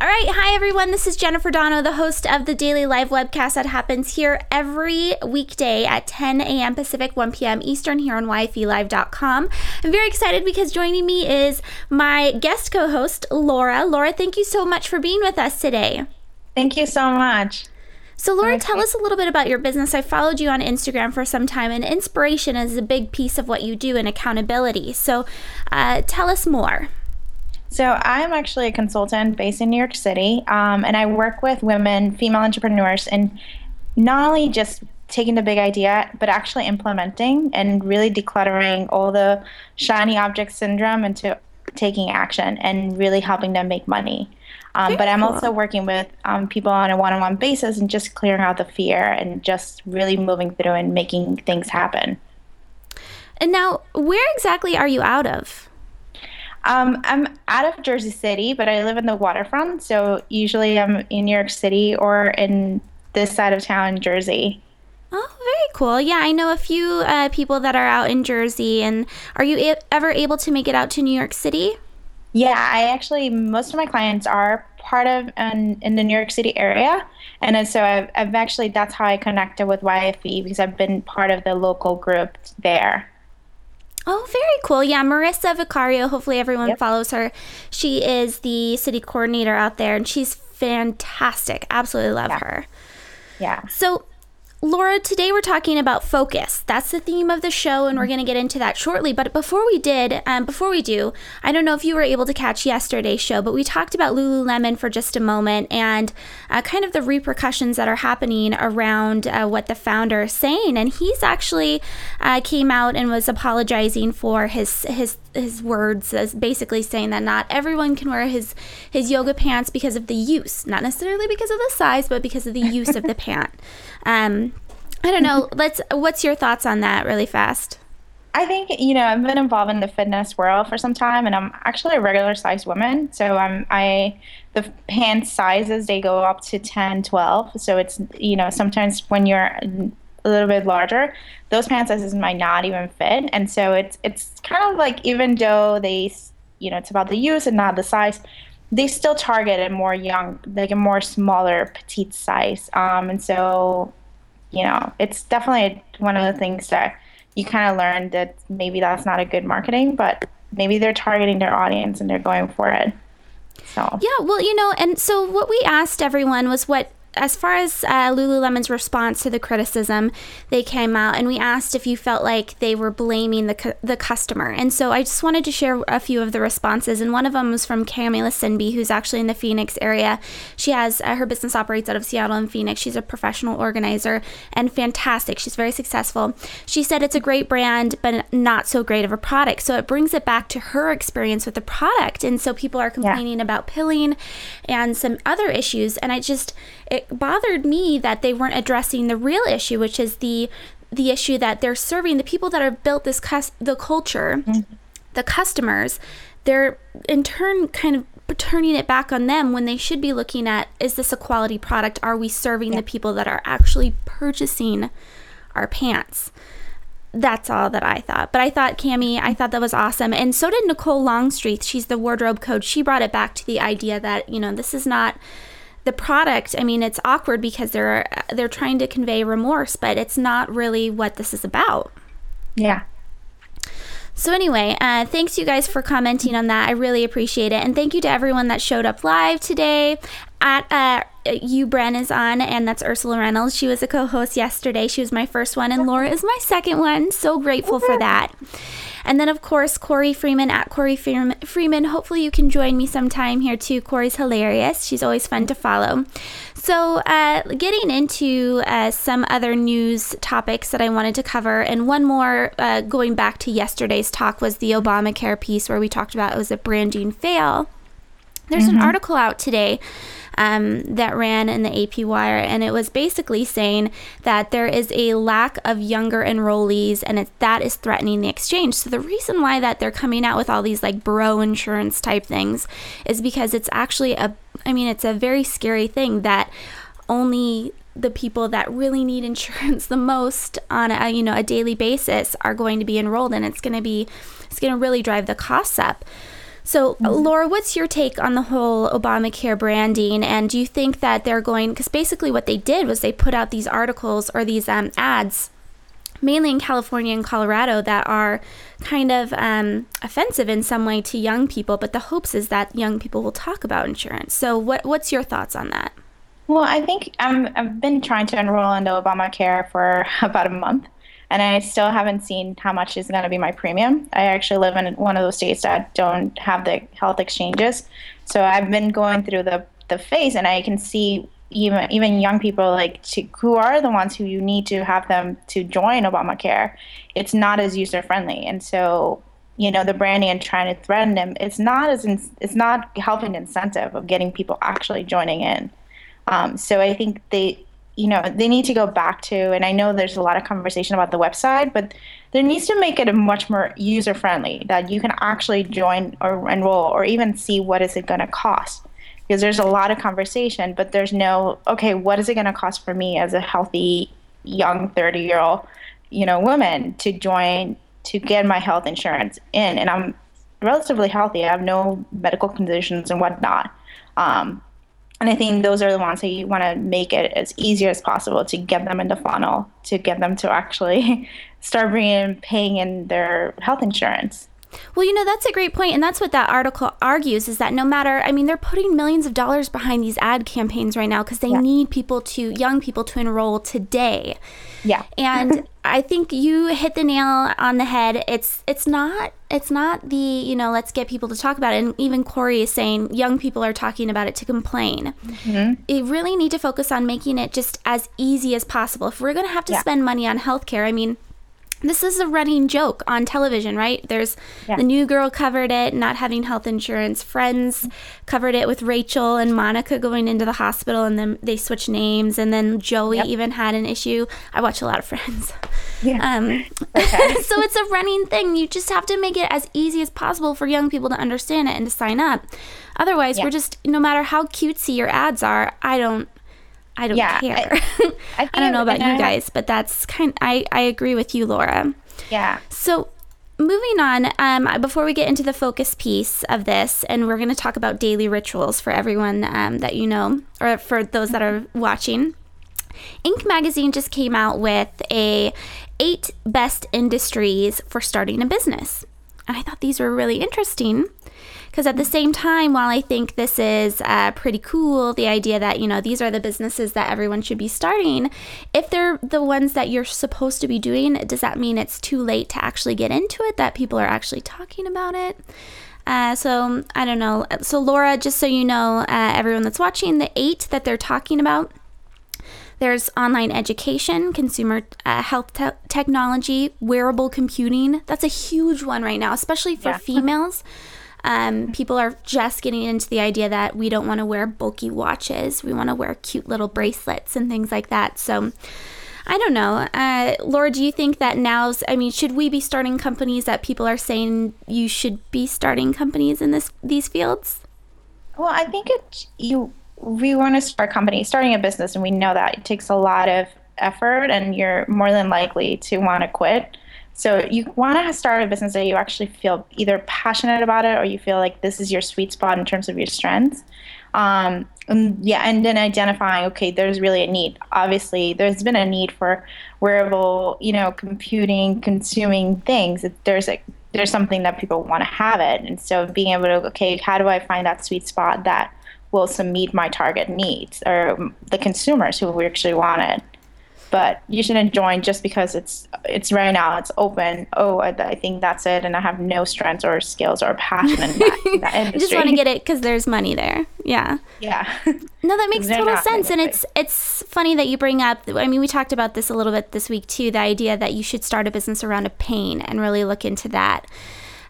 All right, hi everyone. This is Jennifer Dono, the host of the daily live webcast that happens here every weekday at 10 a.m. Pacific, 1 p.m. Eastern here on YFELive.com. I'm very excited because joining me is my guest co host, Laura. Laura, thank you so much for being with us today. Thank you so much. So, Laura, tell us a little bit about your business. I followed you on Instagram for some time, and inspiration is a big piece of what you do and accountability. So, uh, tell us more. So, I'm actually a consultant based in New York City, um, and I work with women, female entrepreneurs, and not only just taking the big idea, but actually implementing and really decluttering all the shiny object syndrome into taking action and really helping them make money. Um, but I'm also working with um, people on a one on one basis and just clearing out the fear and just really moving through and making things happen. And now, where exactly are you out of? Um, I'm out of Jersey City, but I live in the waterfront. So usually I'm in New York City or in this side of town, Jersey. Oh, very cool. Yeah, I know a few uh, people that are out in Jersey. And are you a- ever able to make it out to New York City? Yeah, I actually, most of my clients are part of um, in the New York City area. And so I've, I've actually, that's how I connected with YFE because I've been part of the local group there. Oh, very cool. Yeah, Marissa Vicario. Hopefully, everyone yep. follows her. She is the city coordinator out there, and she's fantastic. Absolutely love yeah. her. Yeah. So, Laura, today we're talking about focus. That's the theme of the show, and we're going to get into that shortly. But before we did, um, before we do, I don't know if you were able to catch yesterday's show, but we talked about Lululemon for just a moment and uh, kind of the repercussions that are happening around uh, what the founder is saying. And he's actually uh, came out and was apologizing for his his his words, as basically saying that not everyone can wear his his yoga pants because of the use, not necessarily because of the size, but because of the use of the pant. Um, I don't know. Let's. What's your thoughts on that, really fast? I think you know I've been involved in the fitness world for some time, and I'm actually a regular sized woman. So I'm I the pants sizes they go up to 10, 12. So it's you know sometimes when you're a little bit larger, those pants sizes might not even fit, and so it's it's kind of like even though they you know it's about the use and not the size, they still target a more young, like a more smaller petite size. Um, and so you know, it's definitely one of the things that you kind of learn that maybe that's not a good marketing, but maybe they're targeting their audience and they're going for it. So yeah, well, you know, and so what we asked everyone was what as far as uh, Lululemon's response to the criticism, they came out and we asked if you felt like they were blaming the cu- the customer. And so I just wanted to share a few of the responses. And one of them was from Camila Sinby, who's actually in the Phoenix area. She has uh, her business operates out of Seattle and Phoenix. She's a professional organizer and fantastic. She's very successful. She said it's a great brand, but not so great of a product. So it brings it back to her experience with the product. And so people are complaining yeah. about pilling and some other issues. And I just it bothered me that they weren't addressing the real issue, which is the the issue that they're serving the people that have built this cus- the culture, mm-hmm. the customers. They're in turn kind of turning it back on them when they should be looking at is this a quality product? Are we serving yeah. the people that are actually purchasing our pants? That's all that I thought. But I thought Cami, I thought that was awesome. And so did Nicole Longstreet. She's the wardrobe coach. She brought it back to the idea that, you know, this is not the product i mean it's awkward because they're they're trying to convey remorse but it's not really what this is about yeah so anyway uh, thanks you guys for commenting on that i really appreciate it and thank you to everyone that showed up live today at uh, you Bren is on, and that's Ursula Reynolds. She was a co-host yesterday. She was my first one, and Laura is my second one. So grateful for that. And then, of course, Corey Freeman at Corey Freeman. Hopefully, you can join me sometime here too. Corey's hilarious. She's always fun to follow. So, uh, getting into uh, some other news topics that I wanted to cover, and one more uh, going back to yesterday's talk was the Obamacare piece where we talked about it was a branding fail. There's mm-hmm. an article out today um, that ran in the AP Wire, and it was basically saying that there is a lack of younger enrollees, and it, that is threatening the exchange. So the reason why that they're coming out with all these like bro insurance type things is because it's actually a, I mean, it's a very scary thing that only the people that really need insurance the most on a you know a daily basis are going to be enrolled and it's going to be it's going to really drive the costs up So, mm-hmm. Laura, what's your take on the whole Obamacare branding? And do you think that they're going, because basically what they did was they put out these articles or these um, ads, mainly in California and Colorado, that are kind of um, offensive in some way to young people, but the hopes is that young people will talk about insurance. So, what, what's your thoughts on that? Well, I think I'm, I've been trying to enroll into Obamacare for about a month and I still haven't seen how much is going to be my premium. I actually live in one of those states that don't have the health exchanges, so I've been going through the the phase, and I can see even even young people like to, who are the ones who you need to have them to join Obamacare. It's not as user friendly, and so you know the branding and trying to threaten them. It's not as in, it's not helping incentive of getting people actually joining in. Um, so I think they you know they need to go back to and i know there's a lot of conversation about the website but there needs to make it a much more user friendly that you can actually join or enroll or even see what is it going to cost. Because there's a lot of conversation but there's no okay what is it going to cost for me as a healthy young 30 year old you know woman to join to get my health insurance in? And i'm relatively healthy. I have no medical conditions and whatnot. Um, and I think those are the ones that you want to make it as easy as possible to get them in the funnel, to get them to actually start bringing paying in their health insurance. Well, you know, that's a great point. And that's what that article argues is that no matter, I mean, they're putting millions of dollars behind these ad campaigns right now because they yeah. need people to, young people to enroll today. Yeah. And I think you hit the nail on the head. It's, it's not, it's not the, you know, let's get people to talk about it. And even Corey is saying young people are talking about it to complain. Mm-hmm. You really need to focus on making it just as easy as possible. If we're going to have to yeah. spend money on healthcare, I mean, this is a running joke on television, right? There's yeah. the new girl covered it, not having health insurance. Friends covered it with Rachel and Monica going into the hospital, and then they switched names. And then Joey yep. even had an issue. I watch a lot of Friends. Yeah. Um, okay. so it's a running thing. You just have to make it as easy as possible for young people to understand it and to sign up. Otherwise, yeah. we're just no matter how cutesy your ads are, I don't I don't yeah, care. I, I, I don't know about you guys, but that's kind. I I agree with you, Laura. Yeah. So moving on, um, before we get into the focus piece of this, and we're going to talk about daily rituals for everyone um, that you know, or for those that are watching. Inc. magazine just came out with a eight best industries for starting a business, and I thought these were really interesting. Because at the same time, while I think this is uh, pretty cool, the idea that, you know, these are the businesses that everyone should be starting, if they're the ones that you're supposed to be doing, does that mean it's too late to actually get into it, that people are actually talking about it? Uh, so I don't know. So, Laura, just so you know, uh, everyone that's watching, the eight that they're talking about there's online education, consumer uh, health te- technology, wearable computing. That's a huge one right now, especially for yeah. females. Um, people are just getting into the idea that we don't want to wear bulky watches. We want to wear cute little bracelets and things like that. So, I don't know. Uh, Laura, do you think that now's, I mean, should we be starting companies that people are saying you should be starting companies in this these fields? Well, I think it, you, we want to start companies, starting a business, and we know that it takes a lot of effort and you're more than likely to want to quit. So you want to start a business that you actually feel either passionate about it or you feel like this is your sweet spot in terms of your strengths. Um, and yeah, and then identifying, okay, there's really a need. Obviously, there's been a need for wearable, you know, computing, consuming things. There's a there's something that people want to have it, and so being able to, okay, how do I find that sweet spot that will meet my target needs or the consumers who actually want it? But you shouldn't join just because it's it's right now it's open. Oh i, I think that's it and i have no strengths or skills or passion in that, in that industry just want to get it because there's money there. Yeah. Yeah. No that makes total sense and it's it's funny that you bring up i mean we talked about this a little bit this week too the idea that you should start a business around a pain and really look into that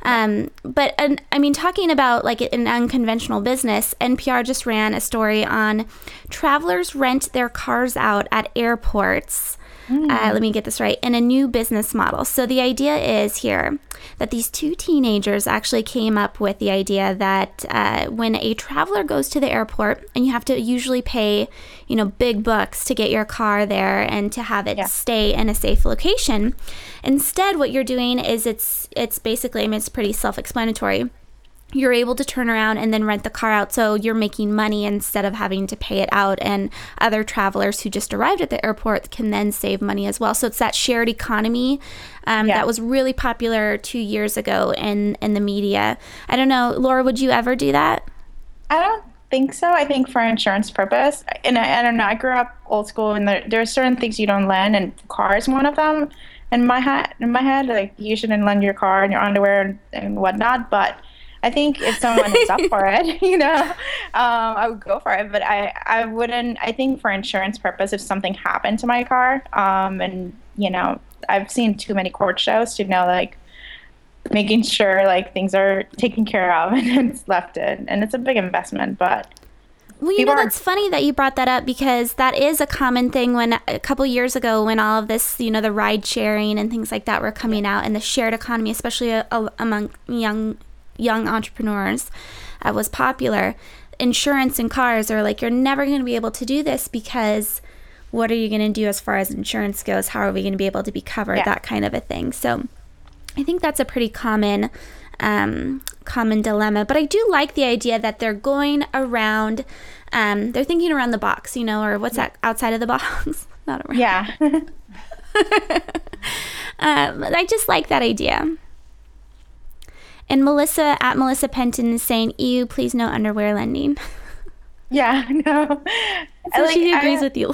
um, but and, I mean, talking about like an unconventional business, NPR just ran a story on travelers rent their cars out at airports Mm. Uh, let me get this right. In a new business model. So the idea is here that these two teenagers actually came up with the idea that uh, when a traveler goes to the airport and you have to usually pay, you know, big bucks to get your car there and to have it yeah. stay in a safe location, instead what you're doing is it's it's basically I mean it's pretty self-explanatory you're able to turn around and then rent the car out. So you're making money instead of having to pay it out. And other travelers who just arrived at the airport can then save money as well. So it's that shared economy um, yeah. that was really popular two years ago in in the media. I don't know laura would you ever do that? I don't think so. I think for insurance purpose. And i, I don't know. I grew up old school and there, there are certain things you don't lend and cars one of them. In my head in my head like you shouldn't lend your car and your underwear and, and whatnot but I think if someone is up for it, you know, um, I would go for it. But I, I wouldn't. I think for insurance purpose, if something happened to my car, um, and you know, I've seen too many court shows to know like making sure like things are taken care of and it's left in, and it's a big investment, but. Well, you know, that's funny that you brought that up because that is a common thing when a couple years ago, when all of this, you know, the ride sharing and things like that were coming out and the shared economy, especially a, a, among young young entrepreneurs uh, was popular. Insurance and cars are like, you're never going to be able to do this because what are you going to do as far as insurance goes? How are we going to be able to be covered? Yeah. That kind of a thing. So I think that's a pretty common. Um, common dilemma, but I do like the idea that they're going around, um, they're thinking around the box, you know, or what's that outside of the box? Not around. Yeah. um, I just like that idea. And Melissa at Melissa Penton is saying, "Ew, please no underwear lending." Yeah, no. So like, she agrees I, with you.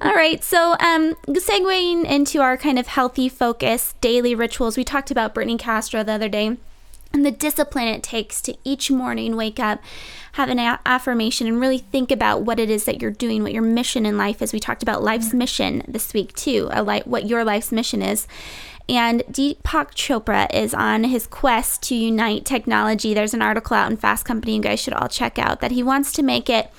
All right, so um, segueing into our kind of healthy focus daily rituals, we talked about Brittany Castro the other day and the discipline it takes to each morning wake up, have an a- affirmation, and really think about what it is that you're doing, what your mission in life is. We talked about life's mission this week too, a li- what your life's mission is. And Deepak Chopra is on his quest to unite technology. There's an article out in Fast Company you guys should all check out that he wants to make it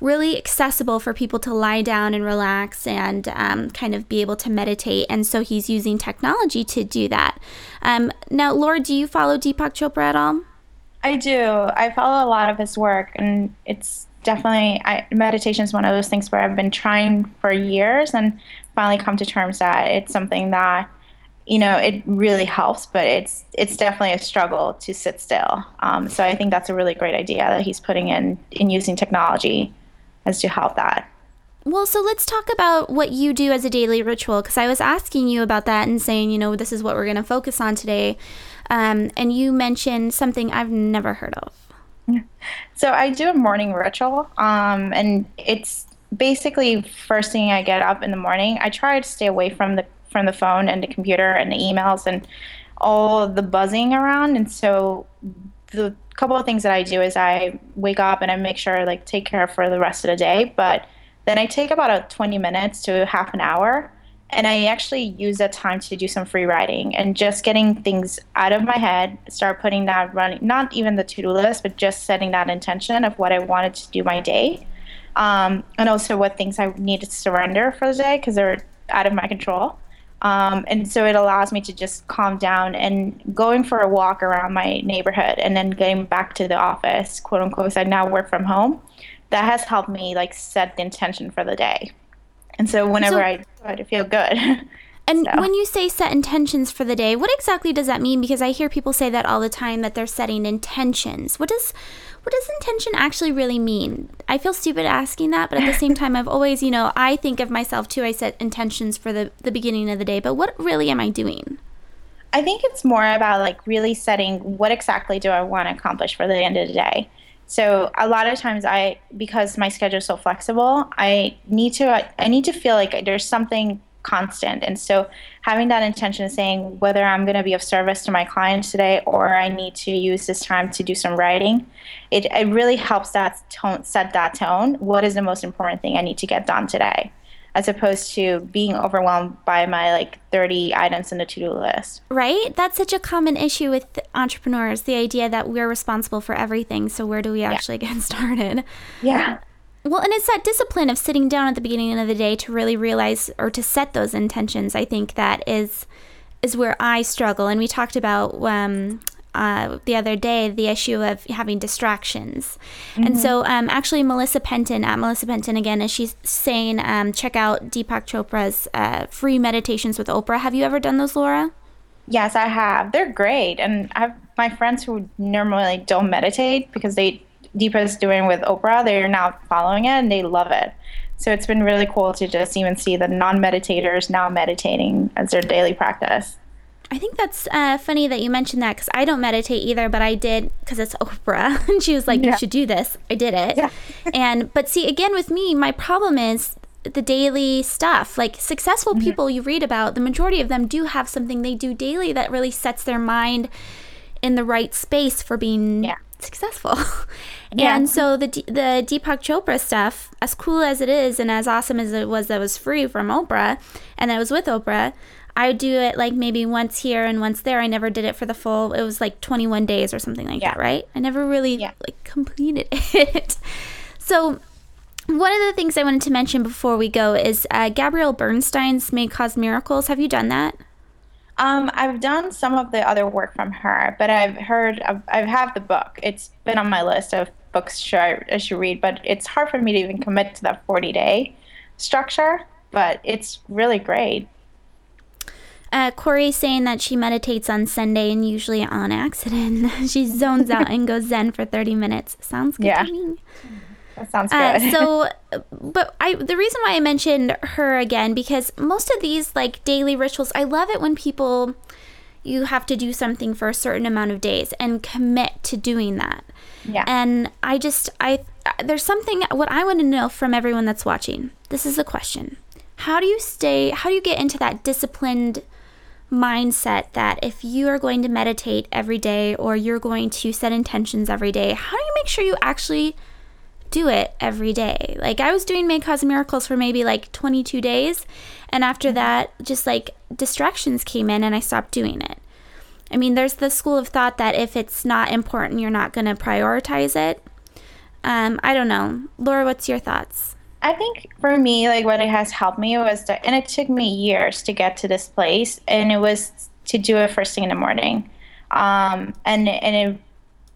really accessible for people to lie down and relax and um, kind of be able to meditate. And so he's using technology to do that. Um, now, Laura, do you follow Deepak Chopra at all? I do. I follow a lot of his work, and it's definitely I, meditation is one of those things where I've been trying for years and finally come to terms that it's something that you know it really helps but it's it's definitely a struggle to sit still. Um, so i think that's a really great idea that he's putting in in using technology as to help that. Well so let's talk about what you do as a daily ritual because i was asking you about that and saying you know this is what we're going to focus on today. Um, and you mentioned something i've never heard of. So i do a morning ritual um, and it's basically first thing i get up in the morning i try to stay away from the from the phone and the computer and the emails and all the buzzing around. And so the couple of things that I do is I wake up and I make sure I like take care for the rest of the day. But then I take about a 20 minutes to half an hour and I actually use that time to do some free writing and just getting things out of my head, start putting that running, not even the to do list, but just setting that intention of what I wanted to do my day. Um, and also what things I needed to surrender for the day because they're out of my control. Um, and so it allows me to just calm down and going for a walk around my neighborhood and then getting back to the office, quote unquote, because I now work from home. That has helped me like set the intention for the day. And so whenever so, I do it, I feel good. And so. when you say set intentions for the day, what exactly does that mean? Because I hear people say that all the time that they're setting intentions. What does what does intention actually really mean? I feel stupid asking that, but at the same time, I've always, you know, I think of myself too. I set intentions for the, the beginning of the day, but what really am I doing? I think it's more about like really setting what exactly do I want to accomplish for the end of the day. So a lot of times I because my schedule is so flexible, I need to I need to feel like there's something constant. And so having that intention of saying whether I'm going to be of service to my clients today or I need to use this time to do some writing, it, it really helps that tone, set that tone. What is the most important thing I need to get done today? As opposed to being overwhelmed by my like 30 items in the to do list. Right? That's such a common issue with entrepreneurs the idea that we're responsible for everything. So, where do we actually yeah. get started? Yeah. Well, and it's that discipline of sitting down at the beginning of the day to really realize or to set those intentions. I think that is is where I struggle. And we talked about um, uh, the other day the issue of having distractions. Mm-hmm. And so, um, actually, Melissa Penton at Melissa Penton again, as she's saying, um, check out Deepak Chopra's uh, free meditations with Oprah. Have you ever done those, Laura? Yes, I have. They're great, and I've my friends who normally don't meditate because they Deepak is doing with Oprah, they're now following it and they love it. So it's been really cool to just even see the non-meditators now meditating as their daily practice. I think that's uh, funny that you mentioned that because I don't meditate either, but I did because it's Oprah and she was like, yeah. "You should do this." I did it, yeah. and but see, again with me, my problem is the daily stuff. Like successful mm-hmm. people you read about, the majority of them do have something they do daily that really sets their mind in the right space for being yeah. Successful. yeah. And so the the Deepak Chopra stuff, as cool as it is and as awesome as it was that was free from Oprah and that was with Oprah, I would do it like maybe once here and once there. I never did it for the full. It was like 21 days or something like yeah. that, right? I never really yeah. like completed it. so one of the things I wanted to mention before we go is uh, Gabrielle Bernstein's May Cause Miracles. Have you done that? Um, I've done some of the other work from her, but I've heard, I've, I have the book. It's been on my list of books should I, I should read, but it's hard for me to even commit to that 40 day structure. But it's really great. Uh, Corey's saying that she meditates on Sunday and usually on accident. she zones out and goes zen for 30 minutes. Sounds good yeah. to me. That sounds uh, good. Uh, so, but I the reason why I mentioned her again because most of these like daily rituals, I love it when people you have to do something for a certain amount of days and commit to doing that. Yeah. And I just I there's something what I want to know from everyone that's watching. This is a question. How do you stay how do you get into that disciplined mindset that if you are going to meditate every day or you're going to set intentions every day, how do you make sure you actually do it every day? Like I was doing May Cause Miracles for maybe like 22 days, and after mm-hmm. that, just like distractions came in and I stopped doing it. I mean, there's the school of thought that if it's not important, you're not going to prioritize it. Um, I don't know. Laura, what's your thoughts? I think for me, like what it has helped me was that, and it took me years to get to this place, and it was to do it first thing in the morning, um, and and it,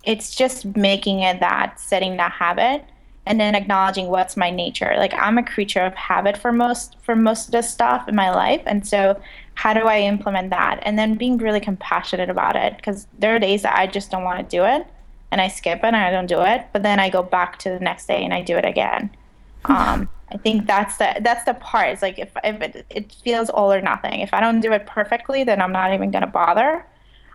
it's just making it that setting that habit, and then acknowledging what's my nature. Like I'm a creature of habit for most for most of the stuff in my life, and so how do I implement that? And then being really compassionate about it, because there are days that I just don't want to do it, and I skip it and I don't do it, but then I go back to the next day and I do it again um, I think that's the that's the part. It's like if if it, it feels all or nothing. If I don't do it perfectly, then I'm not even gonna bother.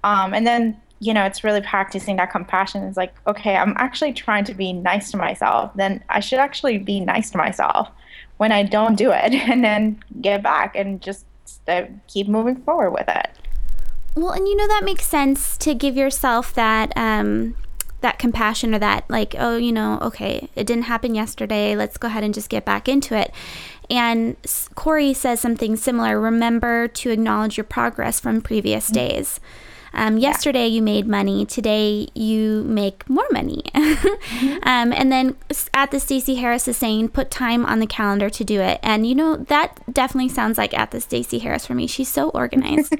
Um, and then you know, it's really practicing that compassion. It's like, okay, I'm actually trying to be nice to myself. Then I should actually be nice to myself when I don't do it, and then get back and just uh, keep moving forward with it. Well, and you know that makes sense to give yourself that um, that compassion or that like oh you know okay it didn't happen yesterday let's go ahead and just get back into it and corey says something similar remember to acknowledge your progress from previous mm-hmm. Um, yesterday you made money. Today you make more money. mm-hmm. um, and then at the Stacey Harris is saying, put time on the calendar to do it. And you know that definitely sounds like at the Stacey Harris for me. She's so organized.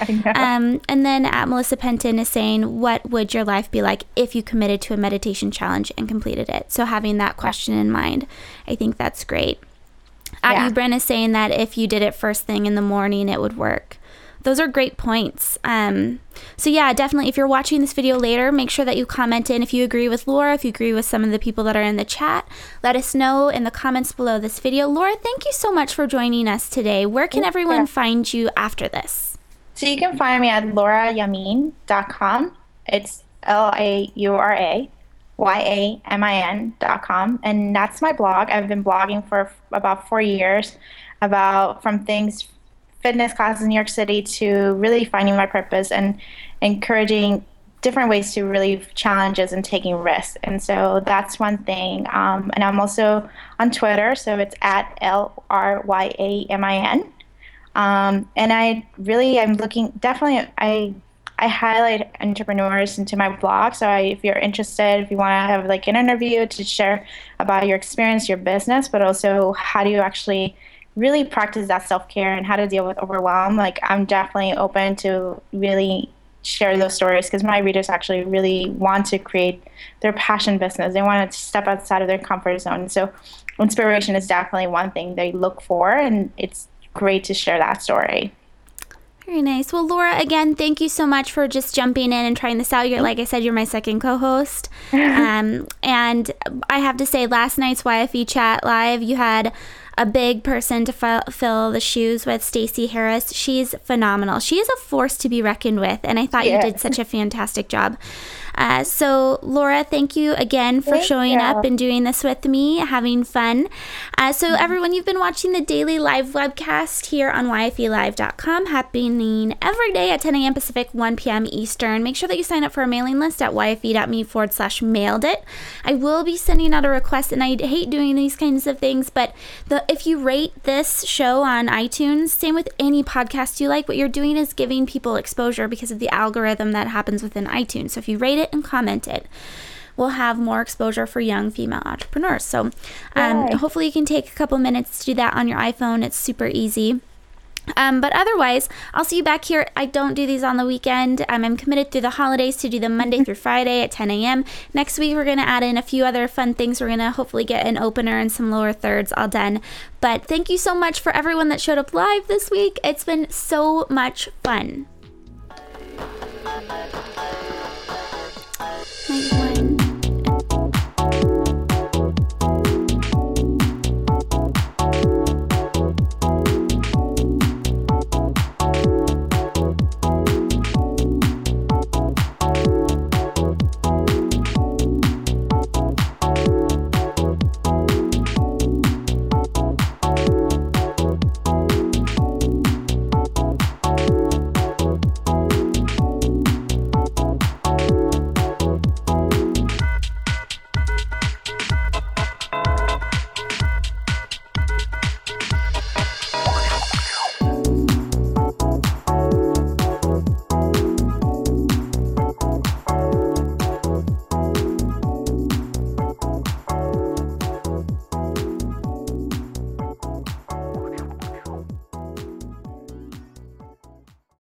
um, and then at Melissa Penton is saying, what would your life be like if you committed to a meditation challenge and completed it? So having that question in mind, I think that's great. At yeah. you, Bren is saying that if you did it first thing in the morning, it would work those are great points. Um, so yeah, definitely. If you're watching this video later, make sure that you comment in if you agree with Laura, if you agree with some of the people that are in the chat. Let us know in the comments below this video. Laura, thank you so much for joining us today. Where can everyone yeah. find you after this? So you can find me at laurayamin.com. It's L A U R A Y A M I N.com. And that's my blog. I've been blogging for about four years about from things fitness classes in New York City to really finding my purpose and encouraging different ways to really challenges and taking risks. And so that's one thing. Um, and I'm also on Twitter, so it's at L R Y A M I N. Um, and I really I'm looking definitely I I highlight entrepreneurs into my blog. So I, if you're interested, if you want to have like an interview to share about your experience, your business, but also how do you actually really practice that self care and how to deal with overwhelm, like I'm definitely open to really share those stories because my readers actually really want to create their passion business. They want to step outside of their comfort zone. So inspiration is definitely one thing they look for, and it's great to share that story. Very nice. Well, Laura, again, thank you so much for just jumping in and trying this out. You're, like I said, you're my second co-host, um, and I have to say, last night's YFE chat live, you had a big person to f- fill the shoes with, Stacey Harris. She's phenomenal. She is a force to be reckoned with, and I thought yes. you did such a fantastic job. Uh, so, Laura, thank you again for thank showing you. up and doing this with me, having fun. Uh, so, mm-hmm. everyone, you've been watching the daily live webcast here on YFELive.com, happening every day at 10 a.m. Pacific, 1 p.m. Eastern. Make sure that you sign up for our mailing list at YFE.me forward slash mailed it. I will be sending out a request, and I hate doing these kinds of things, but the if you rate this show on iTunes, same with any podcast you like, what you're doing is giving people exposure because of the algorithm that happens within iTunes. So, if you rate it, it and comment it we'll have more exposure for young female entrepreneurs. So, um, hopefully, you can take a couple minutes to do that on your iPhone. It's super easy. Um, but otherwise, I'll see you back here. I don't do these on the weekend. Um, I'm committed through the holidays to do them Monday through Friday at 10 a.m. Next week, we're going to add in a few other fun things. We're going to hopefully get an opener and some lower thirds all done. But thank you so much for everyone that showed up live this week. It's been so much fun. Like,